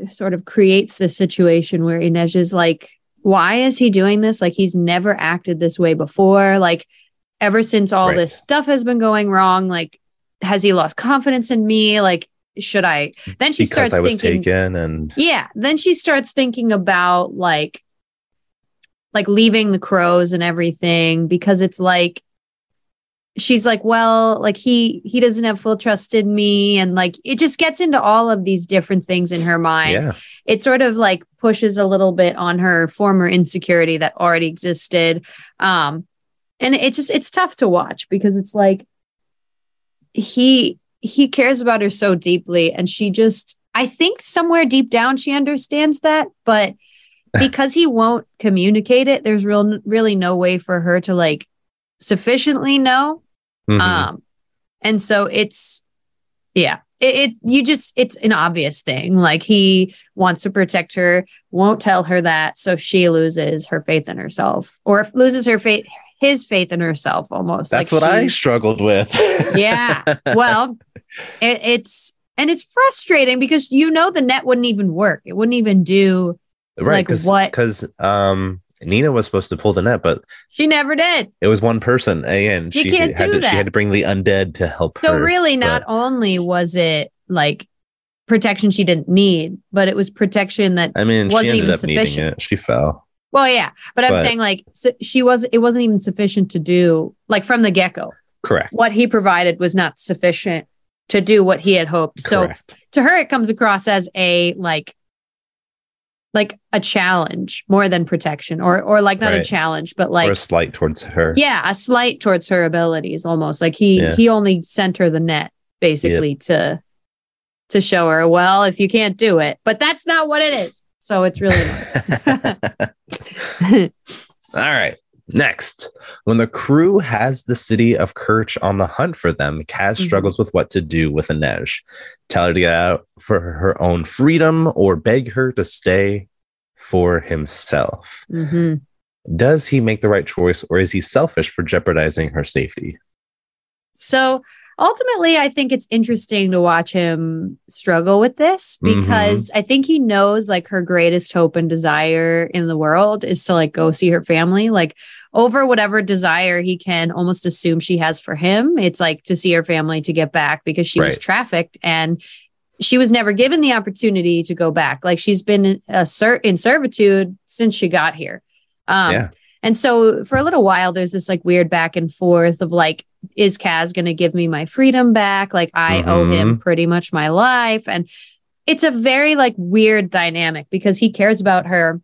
sort of creates the situation where Inej is like, why is he doing this? Like he's never acted this way before. Like ever since all Right. this stuff has been going wrong, like has he lost confidence in me? Like should I? Then she because starts thinking, taken and yeah. Then she starts thinking about like like leaving the crows and everything because it's like she's like, well, like he he doesn't have full trust in me and like it just gets into all of these different things in her mind. yeah It sort of like pushes a little bit on her former insecurity that already existed. Um and it just it's tough to watch because it's like he he cares about her so deeply and she just I think somewhere deep down she understands that, but [LAUGHS] because he won't communicate it, there's real really no way for her to like sufficiently know. Mhm. Um, and so it's yeah, it, it you just it's an obvious thing. Like he wants to protect her, won't tell her that, so she loses her faith in herself, or loses her faith, his faith in herself, almost. that's like what i struggled with [LAUGHS] yeah. Well, it, it's And it's frustrating because you know the net wouldn't even work. It wouldn't even do right Like because what- because um nina was supposed to pull the net but she never did. it was one person and You she can't had do to that. she had to bring the undead to help So her really not but- only was it like protection she didn't need, but it was protection that i mean wasn't she ended even up needing sufficient. it she fell well, yeah, but I'm saying like so she was it wasn't even sufficient to do like from the get-go. correct What he provided was not sufficient to do what he had hoped. So to her it comes across as a like like a challenge more than protection or or like not a challenge but or like a slight towards her yeah a slight towards her abilities almost like he Yeah. he only sent her the net basically to to show her well if you can't do it but that's not what it is so it's really. [LAUGHS] [LAUGHS] All right. Next, when the crew has the city of Kirch on the hunt for them, Kaz Mhm. struggles with what to do with Inej. Tell her to get out for her own freedom or beg her to stay for himself. Mhm. Does he make the right choice or is he selfish for jeopardizing her safety? so ultimately i think it's interesting to watch him struggle with this Mhm. because i think he knows like her greatest hope and desire in the world is to like go see her family like over whatever desire he can almost assume she has for him it's like to see her family to get back because she was trafficked and she was never given the opportunity to go back like she's been in, a ser- in servitude since she got here um Yeah. and so for a little while there's this like weird back and forth of like is Kaz going to give me my freedom back? Like I owe him pretty much my life. And it's a very like weird dynamic because he cares about her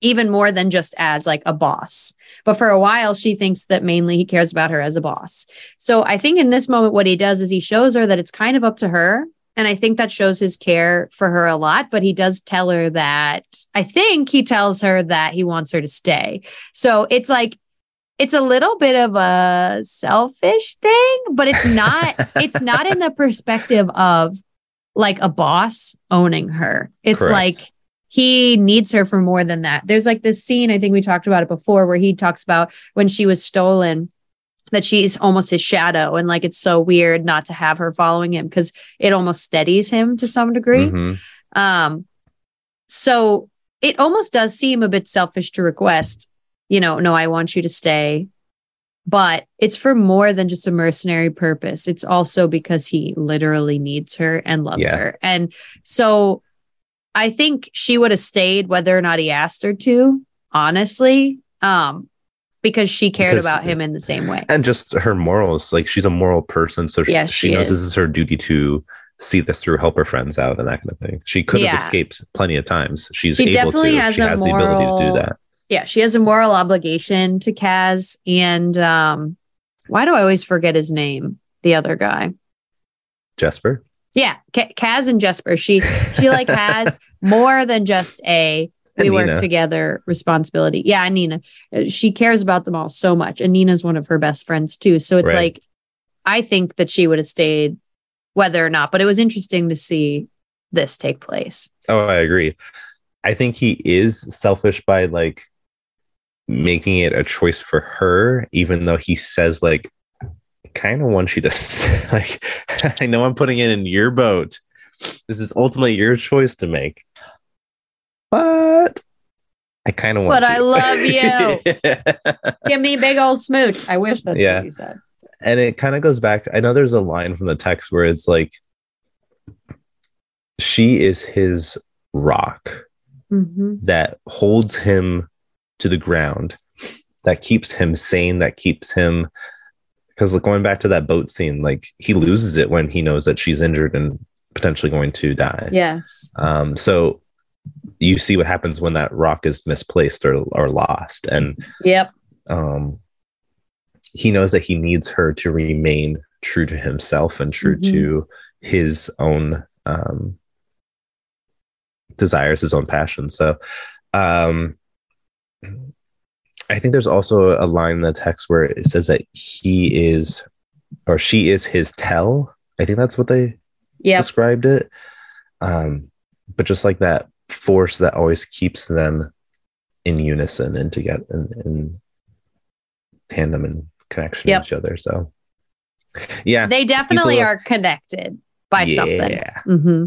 even more than just as like a boss. But for a while, she thinks that mainly he cares about her as a boss. So I think in this moment, what he does is he shows her that it's kind of up to her. And I think that shows his care for her a lot. But he does tell her that I think he tells her that he wants her to stay. So it's like, it's a little bit of a selfish thing, but it's not, [LAUGHS] it's not in the perspective of like a boss owning her. It's Correct. like he needs her for more than that. There's like this scene, I think we talked about it before, where he talks about when she was stolen that she's almost his shadow. And like it's so weird not to have her following him because it almost steadies him to some degree. Mhm. Um, so it almost does seem a bit selfish to request, you know, no, I want you to stay. But it's for more than just a mercenary purpose. It's also because he literally needs her and loves Yeah. her. And so I think she would have stayed whether or not he asked her to, honestly. Um, because she cared Because- about him in the same way. And just her morals. Like she's a moral person. So she, she she knows is. this is her duty to see this through, help her friends out, and that kind of thing. She could Yeah. have escaped plenty of times. She's She able definitely to. has she has the ability to do that. Yeah, she has a moral obligation to Kaz. And um, why do I always forget his name? The other guy. Jesper. Yeah, K- Kaz and Jesper. She she like [LAUGHS] has more than just a we And work Nina. together responsibility. Yeah, and Nina. Uh, She cares about them all so much, and Nina's one of her best friends too. So it's Right. like I think that she would have stayed whether or not. But it was interesting to see this take place. Oh, I agree. I think he is selfish by like making it a choice for her, even though he says like, kind of want you to [LAUGHS] like. I know I'm putting it in your boat. This is ultimately your choice to make, but I kind of want. But I [LAUGHS] love you. Give me big old smooch. I wish that's Yeah. what you said. and it kind of goes back. I know there's a line from the text where it's like, she is his rock. hmm that holds him to the ground, that keeps him sane, that keeps him. Because going back to that boat scene, like he loses it when he knows that she's injured and potentially going to die. Yes. Um, so you see what happens when that rock is misplaced or, or lost. And Yep. um, he knows that he needs her to remain true to himself and true Mhm. to his own um, desires, his own passions. So, um, I think there's also a line in the text where it says that he is or she is his tell. I think that's what they described it. Um, but just like that force that always keeps them in unison and together in, in tandem and connection Yep. with each other. So, yeah, They definitely little- are connected. by something. Yeah. hmm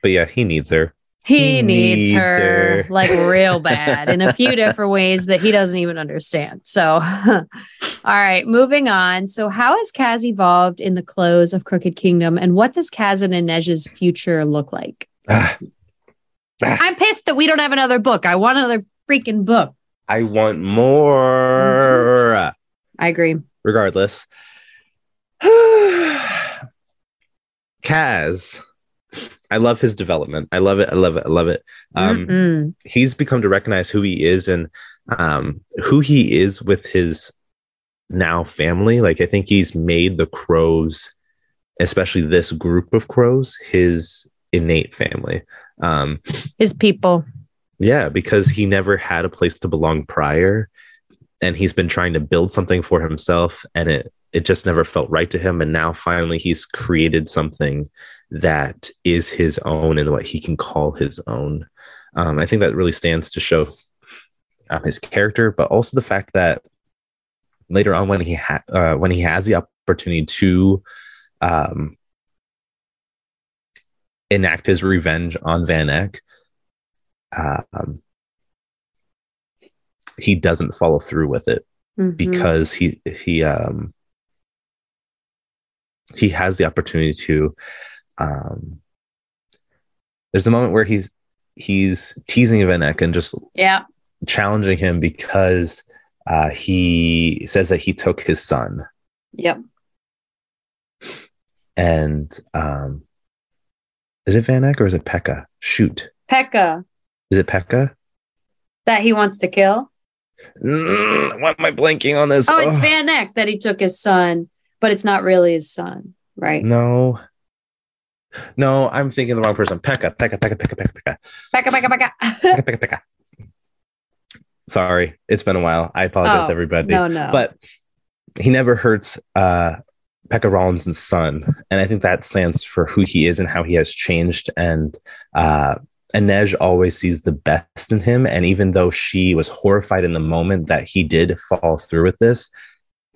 But yeah, he needs her. He, He needs, needs her, her. like real bad in a few [LAUGHS] different ways that he doesn't even understand. So, [LAUGHS] all right, moving on. So, how has Kaz evolved in the close of Crooked Kingdom, and what does Kaz and Inej's future look like? Ah, I'm pissed that we don't have another book. I want another freaking book. I want more. I agree. Regardless. [SIGHS] Kaz. I love his development. I love it. I love it. I love it. Um, Mm-mm. he's become to recognize who he is and um, who he is with his now family. Like I think he's made the crows, especially this group of crows, his innate family. Um, His people. yeah, because he never had a place to belong prior, and he's been trying to build something for himself, and it it just never felt right to him. And now finally, he's created something that is his own and what he can call his own. Um, I think that really stands to show um, his character, but also the fact that later on, when he ha- uh, when he has the opportunity to um, enact his revenge on Van Eck, um, he doesn't follow through with it Mhm. because he he um he has the opportunity to um there's a moment where he's he's teasing Van Eck and just yeah. challenging him because uh he says that he took his son Yep. and um is it Van Eck or is it Pekka? Shoot. Pekka Is it Pekka? that he wants to kill. Mm, why am I blanking on this? Oh, it's Ugh. Van Eck that he took his son, but it's not really his son, right? No. No, I'm thinking the wrong person. Pekka, Pekka, Pekka, Pekka, Pekka, Pekka. Pekka, Pekka, Pekka. Pekka, Pekka, Pekka. Sorry, it's been a while. I apologize, Oh, everybody. no, no. But he never hurts uh, Pekka Rollins's son, and I think that stands for who he is and how he has changed. And uh, Inej always sees the best in him, and even though she was horrified in the moment that he did fall through with this,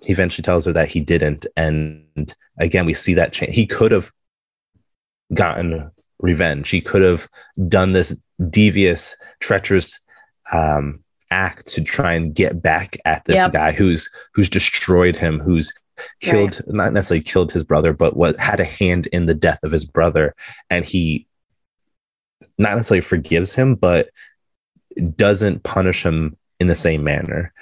he eventually tells her that he didn't. And again, we see that change. He could have gotten revenge. He could have done this devious, treacherous um, act to try and get back at this Yep. guy who's who's destroyed him, who's killed not necessarily killed his brother, but what had a hand in the death of his brother, and he not necessarily forgives him, but doesn't punish him in the same manner.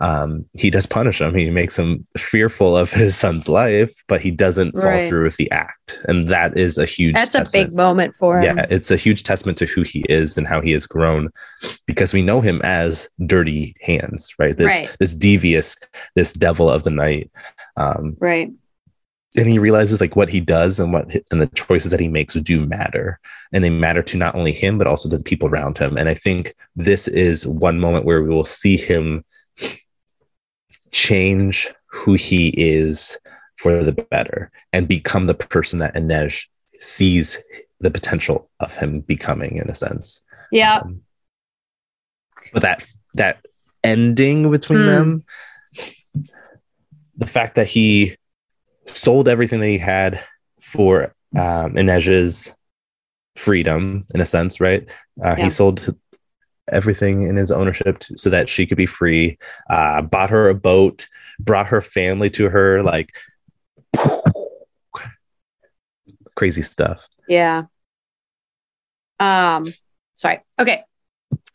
Um, he does punish him. He makes him fearful of his son's life, but he doesn't fall Right. through with the act, and that is a huge. That's a big moment for him. yeah it's a huge testament to who he is and how he has grown because we know him as dirty hands right this Right. this devious this devil of the night um Right. and he realizes like what he does and what and the choices that he makes do matter and they matter to not only him but also to the people around him and i think this is one moment where we will see him change who he is for the better and become the person that Inej sees the potential of him becoming in a sense Yeah. um, but that that ending between Hmm. them the fact that he sold everything that he had for um Inej's freedom in a sense right uh, Yeah. he sold everything in his ownership to, so that she could be free uh bought her a boat brought her family to her like [SIGHS] crazy stuff Yeah. Um, sorry. Okay.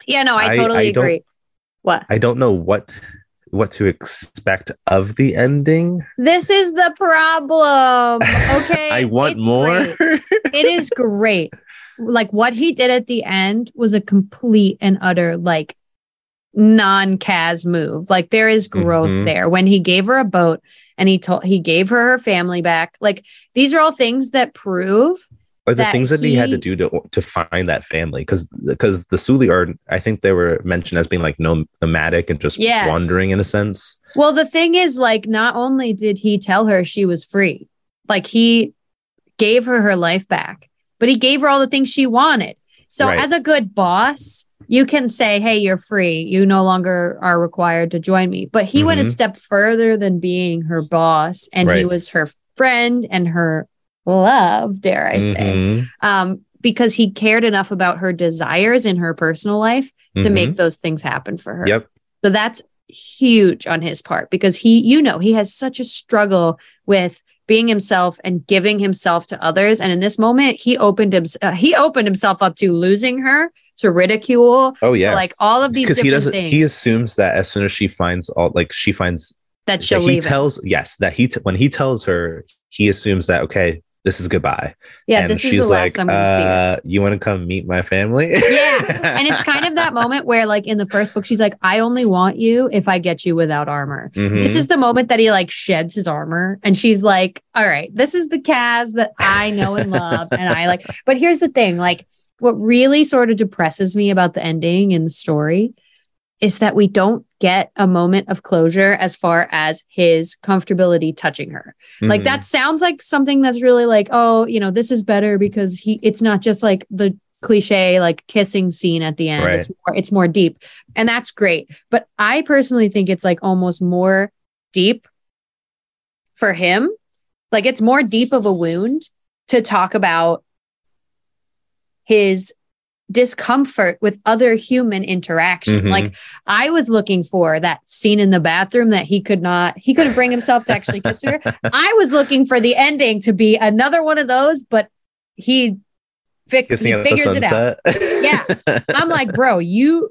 Yeah, no, I I- totally I don't- agree. What? i don't know what what to expect of the ending This is the problem. [LAUGHS] Okay. I want It's more. great. It is great. Like what he did at the end was a complete and utter like non-Kaz move. Like there is growth Mhm. there. When he gave her a boat and he told he gave her her family back. Like these are all things that prove or the that things that he, had to do to to find that family because because the Suli are I think they were mentioned as being like nom- nomadic and just Yes. wandering in a sense. Well, the thing is, like, not only did he tell her she was free, like, he gave her her life back, but he gave her all the things she wanted. So, Right. as a good boss, you can say, Hey, you're free. You no longer are required to join me. But he went a Mhm. step further than being her boss, and he was her friend and her love, dare I say, Mhm. um, because he cared enough about her desires in her personal life to Mhm. make those things happen for her. Yep. So that's huge on his part because he, you know, he has such a struggle with being himself and giving himself to others. And in this moment, he opened him, uh, he opened himself up to losing her, to ridicule, Oh yeah. like all of these because he doesn't things he assumes that as soon as she finds all like she finds that that she'll he leave. him. tells yes that he t- when he tells her he assumes that okay this is goodbye Yeah, and this is the last like I'm going to see her. uh you want to come meet my family Yeah. And it's [LAUGHS] kind of that moment where, like, in the first book, she's like, I only want you if I get you without armor. Mhm. This is the moment that he like sheds his armor and she's like, all right, this is the Kaz that I know and love. And I like, [LAUGHS] but here's the thing like, what really sort of depresses me about the ending and the story is that we don't get a moment of closure as far as his comfortability touching her. Like Mhm. that sounds like something that's really like, oh, you know, this is better because he it's not just like the cliche like kissing scene at the end. Right. It's more it's more deep. And that's great. But I personally think it's like almost more deep for him. Like it's more deep of a wound to talk about his discomfort with other human interaction. Mhm. Like I was looking for that scene in the bathroom that he could not, he couldn't bring himself to actually kiss her. [LAUGHS] I was looking for the ending to be another one of those, but he, fix, he kissing at the figures it out. [LAUGHS] Yeah. I'm like, bro, you,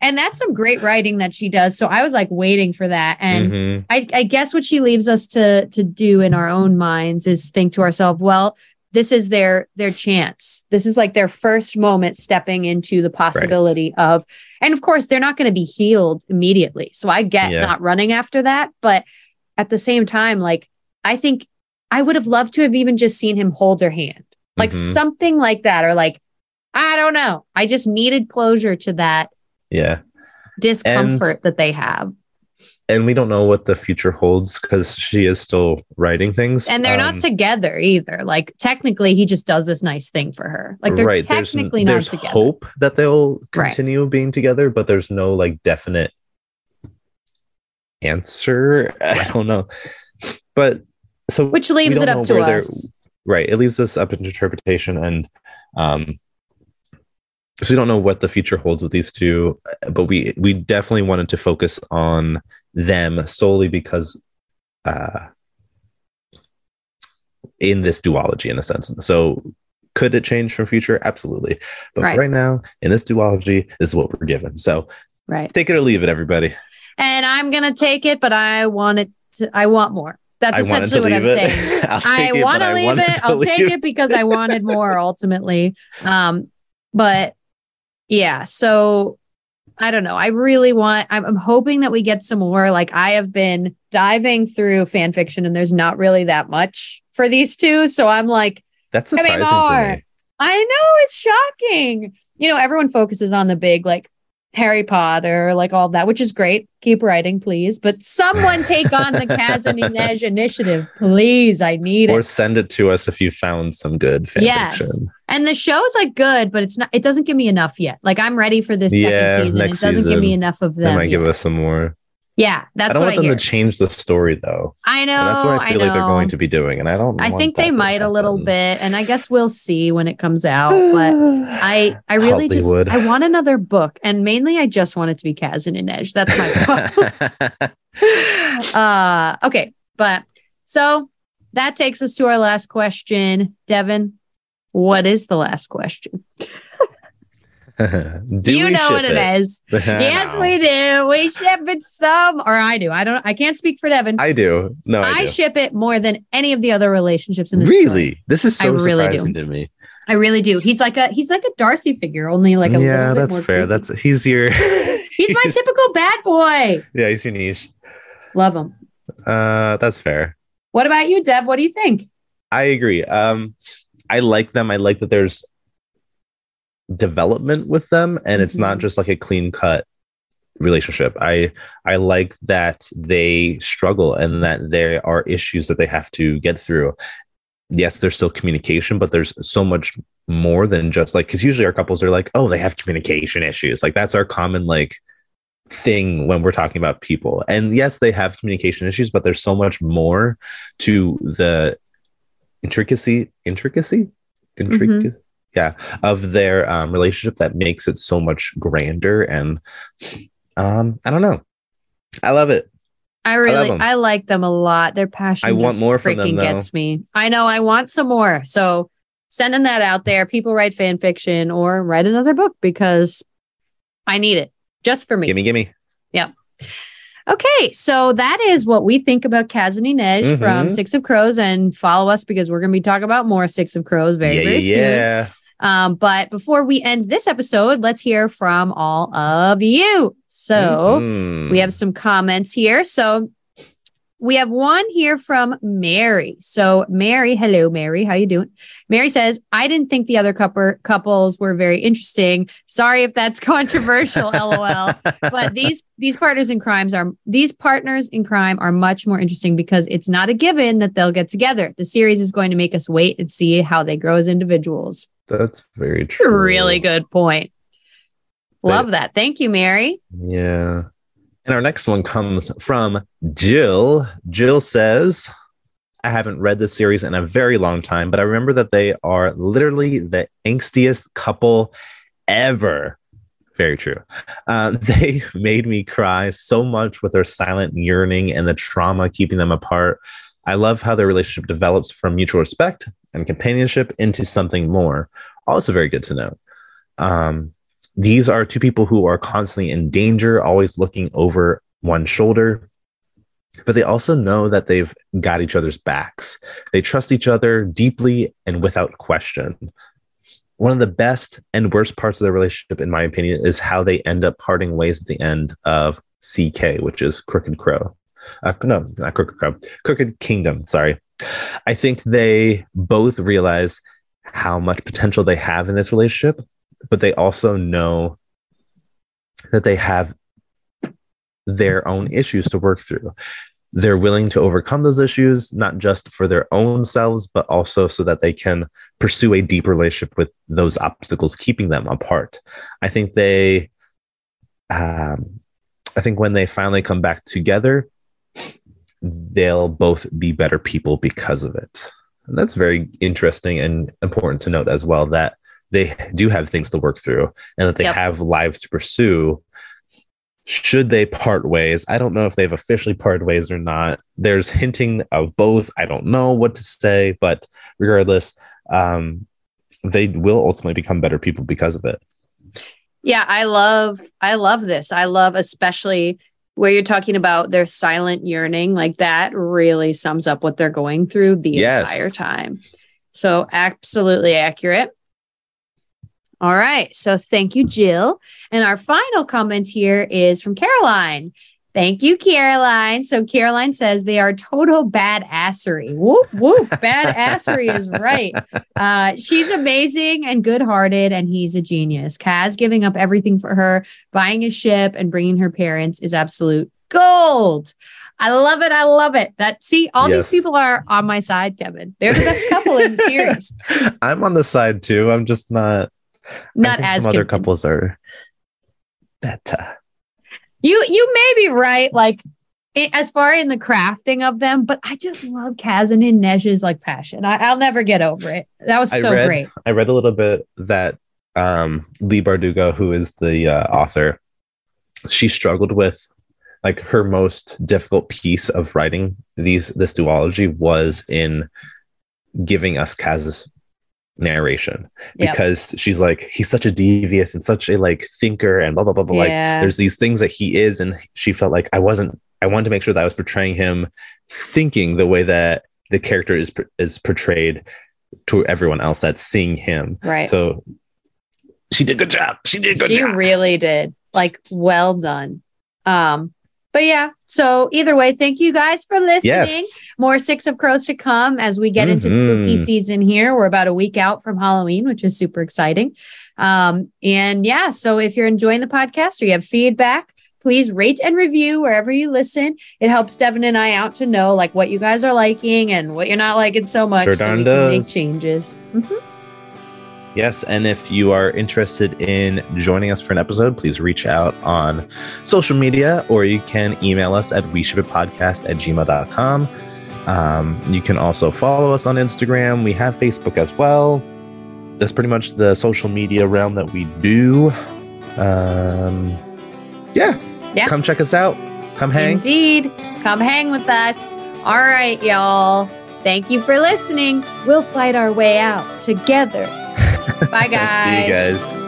and that's some great writing that she does. So I was like waiting for that. And Mhm. I, I guess what she leaves us to to do in our own minds is think to ourselves, well, this is their their chance. This is like their first moment stepping into the possibility of, and of course, they're not going to be healed immediately. So I get Yeah. not running after that, but at the same time, like I think I would have loved to have even just seen him hold her hand, like Mhm. something like that, or like I don't know. I just needed closure to that yeah discomfort that they have. And we don't know what the future holds because she is still writing things And they're Um, not together either. Like technically, he just does this nice thing for her. Like they're right technically there's not together. There's hope that they'll Right. continue being together but there's no like definite answer [LAUGHS] i don't know but so which leaves it up to us. right it leaves us up to interpretation and um so we don't know what the future holds with these two but we we definitely wanted to focus on them solely because uh in this duology in a sense so could it change from future absolutely but Right. for right now in this duology this is what we're given so Right. take it or leave it everybody And I'm gonna take it, but I want it to I want more. That's i essentially what I'm it saying. [LAUGHS] I want to leave it. I'll take it because I wanted more [LAUGHS] ultimately. Um, but yeah, so I don't know. I really want, I'm, I'm hoping that we get some more. Like, I have been diving through fan fiction and there's not really that much for these two. So I'm like, that's surprising to me I know it's shocking. You know, everyone focuses on the big, like, Harry Potter, like all that, which is great. Keep writing, please. But someone take on the Kaz and Inej [LAUGHS] initiative, please. I need or it. Or send it to us if you found some good fan Yes. fiction. And the show's like good, but it's not. It doesn't give me enough yet. Like I'm ready for this Yeah, second season. It doesn't give me enough of them. They might give us some more. Yeah, that's. I don't what want I them hear. to change the story though. I know. And that's what I feel know. like they're going to be doing, and I don't. I think they might a little bit, and I guess we'll see when it comes out. But [SIGHS] I I really Hollywood. just I want another book, and mainly I just want it to be Kaz and Inej. That's my [LAUGHS] [LAUGHS] uh, okay, but so that takes us to our last question, Devin. What is the last question? [LAUGHS] do you know what it is? [LAUGHS] yes, we do. We ship it some, or I do. I don't. I can't speak for Devin. I, I do. No, I, do. ship it more than any of the other relationships in this. really? story. This is I so really do. surprising to me. I really do. He's like a he's like a Darcy figure, only like a yeah, little bit that's fair. creepy. That's he's your. [LAUGHS] he's my typical bad boy. Yeah, he's your niche. Love him. Uh, that's fair. What about you, Dev? What do you think? I agree. Um, I like them. I like that there's development with them, and it's not Mhm. just like a clean cut relationship. I I like that they struggle and that there are issues that they have to get through. Yes, there's still communication, but there's so much more than just like because usually our couples are like, oh, they have communication issues. Like that's our common like thing when we're talking about people. And yes, they have communication issues, but there's so much more to the intricacy, intricacy, intricacy. Yeah, of their um, relationship that makes it so much grander, and um, I don't know, I love it. I really, I, I like them a lot. Their passion. I want more from freaking them, though. gets me. I know. I want some more. So sending that out there. People write fan fiction or write another book because I need it just for me. Gimme, gimme. Yep Okay, so that is what we think about Kaz and Inej from Mhm. Six of Crows, and follow us because we're going to be talking about more Six of Crows very, yeah, very yeah, soon. yeah. Um, but before we end this episode, let's hear from all of you. So Mhm. we have some comments here. So we have one here from Mary. So Mary, hello Mary, how you doing? Mary says, "I didn't think the other couple couples were very interesting. Sorry if that's [LAUGHS] controversial, [LAUGHS] lol. But these these partners in crimes are these partners in crime are much more interesting because it's not a given that they'll get together. The series is going to make us wait and see how they grow as individuals." That's very true. Really good point. Love that. Thank you, Mary. Yeah. And our next one comes from Jill. Jill says, I haven't read this series in a very long time, but I remember that they are literally the angstiest couple ever. Very true. Um, [LAUGHS] they made me cry so much with their silent yearning and the trauma keeping them apart. I love how their relationship develops from mutual respect and companionship into something more. Also, very good to know. Um, these are two people who are constantly in danger, always looking over one shoulder, but they also know that they've got each other's backs. They trust each other deeply and without question. One of the best and worst parts of their relationship, in my opinion, is how they end up parting ways at the end of CK, which is Crooked Crow. Uh, no, not Crooked Crow, Crooked Kingdom. Sorry. I think they both realize how much potential they have in this relationship, but they also know that they have their own issues to work through. They're willing to overcome those issues, not just for their own selves, but also so that they can pursue a deep relationship with those obstacles keeping them apart. I think they, um, I think when they finally come back together, they'll both be better people because of it. And that's very interesting and important to note as well that they do have things to work through and that they Yep. have lives to pursue. Should they part ways? I don't know if they've officially parted ways or not. There's hinting of both. I don't know what to say, but regardless, um, they will ultimately become better people because of it. Yeah, I love I love this. I love especially where you're talking about their silent yearning. Like that really sums up what they're going through the Yes. entire time. So absolutely accurate. All right. So thank you, Jill. And our final comment here is from Caroline. Thank you, Caroline. So Caroline says they are total badassery. Whoop whoop. Badassery is right. Uh, she's amazing and good-hearted, and he's a genius. Kaz giving up everything for her, buying a ship, and bringing her parents is absolute gold. I love it. I love it. That see, all Yes. these people are on my side, Kevin. They're the best [LAUGHS] couple in the series. I'm on the side too. I'm just not. Not as some other couples are better. You you may be right, like i- as far in the crafting of them, but I just love Kaz and Inej's like passion. I, I'll never get over it. That was I so read- great. I read a little bit that um, Leigh Bardugo, who is the uh, author, she struggled with like her most difficult piece of writing these this duology was in giving us Kaz's narration Yep. because she's like he's such a devious and such a like thinker and blah blah blah blah like there's these things that he is and she felt like I wasn't I wanted to make sure that I was portraying him thinking the way that the character is is portrayed to everyone else that's seeing him Right. so she did a good job. She did a good job. she job. really did. Like well done. Um, but yeah, so either way, thank you guys for listening. yes. More Six of Crows to come as we get into spooky Mhm. season here. We're about a week out from Halloween, which is super exciting. Um, and yeah, so if you're enjoying the podcast or you have feedback, please rate and review wherever you listen. It helps Devin and I out to know like what you guys are liking and what you're not liking so much, Sure so we can make does. changes. Mhm. Yes. And if you are interested in joining us for an episode, please reach out on social media or you can email us at we ship it podcast at gmail.com. Um, you can also follow us on Instagram. We have Facebook as well. That's pretty much the social media realm that we do. Um, yeah. Yeah. Come check us out. Come hang. Indeed. Come hang with us. All right, y'all. Thank you for listening. We'll fight our way out together. Bye, guys. See you guys.